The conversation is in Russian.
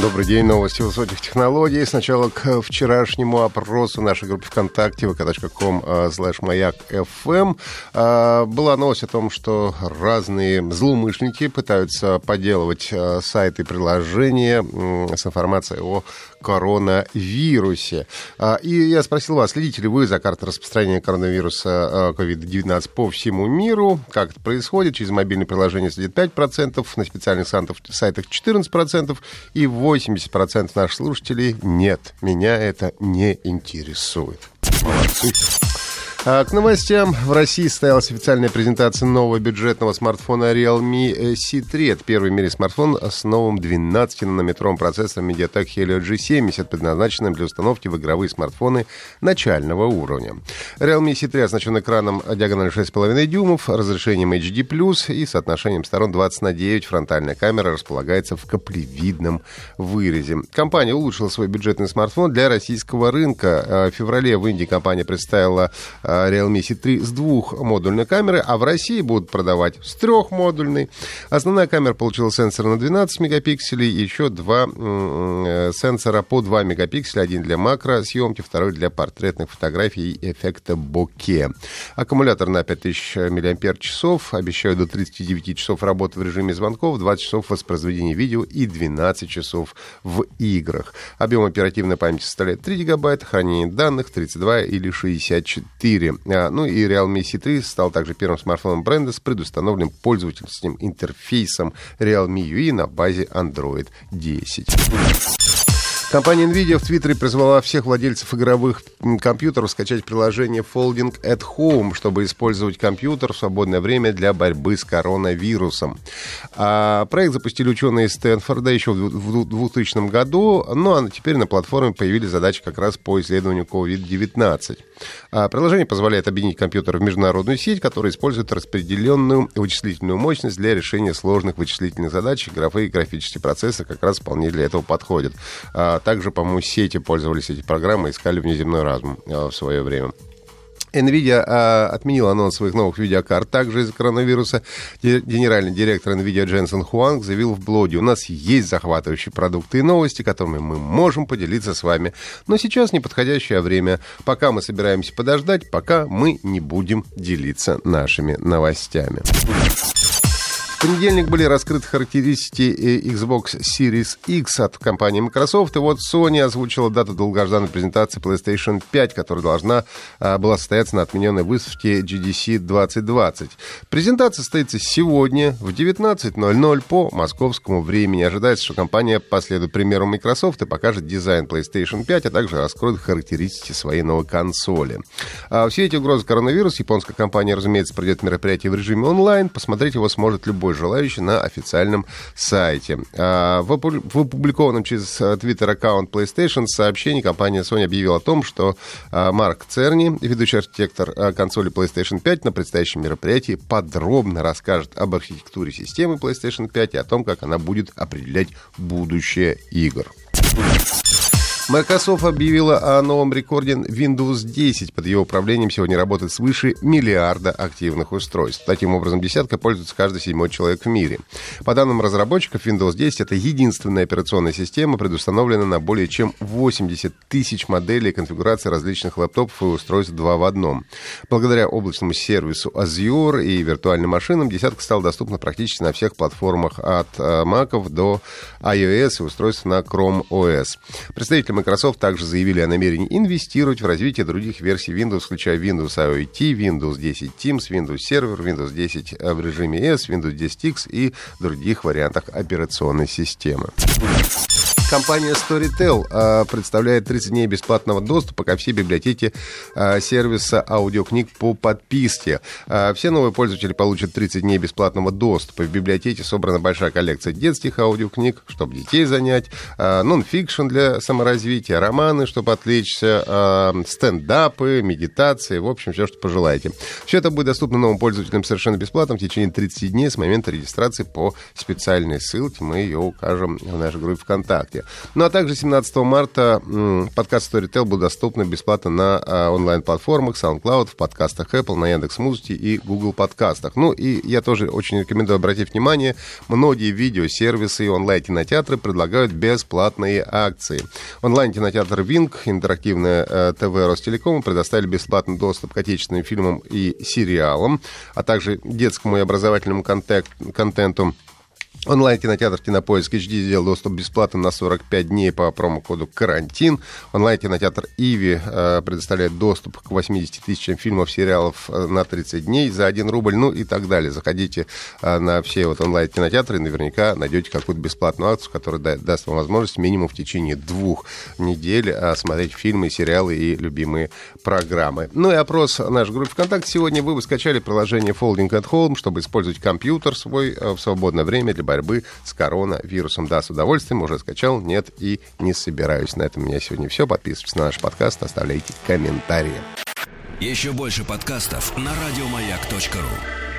Добрый день, новости высоких технологий. Сначала к вчерашнему опросу нашей группы ВКонтакте vk.com slash маяк FM. Была новость о том, что разные злоумышленники пытаются подделывать а, сайты и приложения с информацией о коронавирусе. А, и я спросил вас, следите ли вы за картой распространения коронавируса COVID-19 а, по всему миру? Как это происходит? Через мобильное приложение следит 5%, на специальных сайтах 14% и 80% наших слушателей нет. Меня это не интересует. А к новостям. В России состоялась официальная презентация нового бюджетного смартфона Realme C3. Это первый в мире смартфон с новым 12-нанометровым процессором MediaTek Helio G70, предназначенным для установки в игровые смартфоны начального уровня. Realme C3 оснащен экраном диагональю 6,5 дюймов, разрешением HD+, и соотношением сторон 20 на 9. Фронтальная камера располагается в каплевидном вырезе. Компания улучшила свой бюджетный смартфон для российского рынка. В феврале в Индии компания представила Э, Realme C3 с двухмодульной камерой, а в России будут продавать с трехмодульной. Основная камера получила сенсор на 12 мегапикселей, еще два э, сенсора по 2 мегапикселя, один для макросъемки, второй для портретных фотографий и эффекта боке. Аккумулятор на 5000 мАч, обещают до 39 часов работы в режиме звонков, 20 часов воспроизведения видео и 12 часов в играх. Объем оперативной памяти составляет 3 гигабайта, хранение данных 32 или 64 4. А, ну и Realme C3 стал также первым смартфоном бренда с предустановленным пользовательским интерфейсом Realme UI на базе Android 10. Компания NVIDIA в Твиттере призвала всех владельцев игровых компьютеров скачать приложение Folding at Home, чтобы использовать компьютер в свободное время для борьбы с коронавирусом. А проект запустили ученые из Стэнфорда еще в 2000 году, ну а теперь на платформе появились задачи как раз по исследованию COVID-19. А приложение позволяет объединить компьютер в международную сеть, которая использует распределенную вычислительную мощность для решения сложных вычислительных задач. Графы и графические процессы как раз вполне для этого подходят. Также, по-моему, сети пользовались эти программы, искали внеземной разум э, в свое время. NVIDIA а, отменила анонс своих новых видеокарт также из-за коронавируса. Генеральный директор NVIDIA Дженсен Хуанг заявил в блоге, у нас есть захватывающие продукты и новости, которыми мы можем поделиться с вами. Но сейчас неподходящее время. Пока мы собираемся подождать, пока мы не будем делиться нашими новостями. Понедельник были раскрыты характеристики э, Xbox Series X от компании Microsoft. И вот Sony озвучила дату долгожданной презентации PlayStation 5, которая должна а, была состояться на отмененной выставке GDC 2020. Презентация состоится сегодня в 19.00 по московскому времени. Ожидается, что компания последует примеру Microsoft и покажет дизайн PlayStation 5, а также раскроет характеристики своей новой консоли. А все эти угрозы коронавируса японская компания, разумеется, пройдет мероприятие в режиме онлайн. Посмотреть его сможет любой любой желающий на официальном сайте. А, в опубликованном через э, Twitter аккаунт PlayStation сообщении компания Sony объявила о том, что а, Марк Церни, ведущий архитектор э, консоли PlayStation 5, на предстоящем мероприятии подробно расскажет об архитектуре системы PlayStation 5 и о том, как она будет определять будущее игр. Microsoft объявила о новом рекорде Windows 10. Под его управлением сегодня работает свыше миллиарда активных устройств. Таким образом, десятка пользуется каждый седьмой человек в мире. По данным разработчиков, Windows 10 — это единственная операционная система, предустановленная на более чем 80 тысяч моделей конфигурации различных лэптопов и устройств 2 в одном. Благодаря облачному сервису Azure и виртуальным машинам десятка стала доступна практически на всех платформах от э, Mac до iOS и устройств на Chrome OS. Представители Microsoft также заявили о намерении инвестировать в развитие других версий Windows, включая Windows IoT, Windows 10 Teams, Windows Server, Windows 10 в режиме S, Windows 10 X и других вариантах операционной системы. Компания Storytel э, представляет 30 дней бесплатного доступа ко всей библиотеке э, сервиса аудиокниг по подписке. Э, все новые пользователи получат 30 дней бесплатного доступа. В библиотеке собрана большая коллекция детских аудиокниг, чтобы детей занять, нон-фикшн для саморазвития, романы, чтобы отвлечься, стендапы, медитации, в общем, все, что пожелаете. Все это будет доступно новым пользователям совершенно бесплатно в течение 30 дней с момента регистрации по специальной ссылке. Мы ее укажем в нашей группе ВКонтакте ВКонтакте. Ну а также 17 марта подкаст Storytel будет доступен бесплатно на а, онлайн-платформах SoundCloud, в подкастах Apple, на Яндекс.Музыке и Google подкастах. Ну и я тоже очень рекомендую обратить внимание, многие видеосервисы и онлайн-кинотеатры предлагают бесплатные акции. Онлайн-кинотеатр Винг, интерактивное э, ТВ Ростелекома предоставили бесплатный доступ к отечественным фильмам и сериалам, а также детскому и образовательному контенту Онлайн-кинотеатр «Кинопоиск HD» сделал доступ бесплатно на 45 дней по промокоду «Карантин». Онлайн-кинотеатр «Иви» э, предоставляет доступ к 80 тысячам фильмов, сериалов э, на 30 дней за 1 рубль, ну и так далее. Заходите э, на все вот онлайн-кинотеатры и наверняка найдете какую-то бесплатную акцию, которая даст вам возможность минимум в течение двух недель смотреть фильмы, сериалы и любимые программы. Ну и опрос нашей группы ВКонтакте. Сегодня вы бы скачали приложение Folding at Home, чтобы использовать компьютер свой в свободное время для борьбы с коронавирусом. Да, с удовольствием уже скачал, нет и не собираюсь. На этом у меня сегодня все. Подписывайтесь на наш подкаст, оставляйте комментарии. Еще больше подкастов на радиомаяк.ру